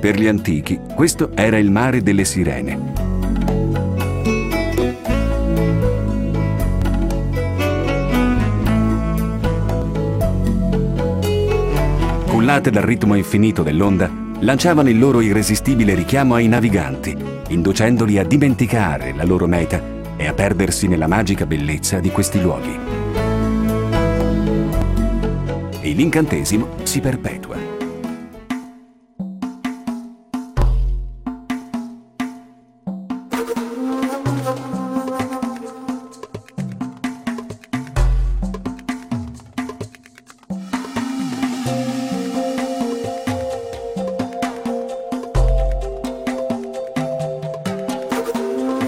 Per gli antichi, questo era il mare delle sirene. Cullate dal ritmo infinito dell'onda, lanciavano il loro irresistibile richiamo ai naviganti, inducendoli a dimenticare la loro meta e a perdersi nella magica bellezza di questi luoghi. E l'incantesimo si perpetua.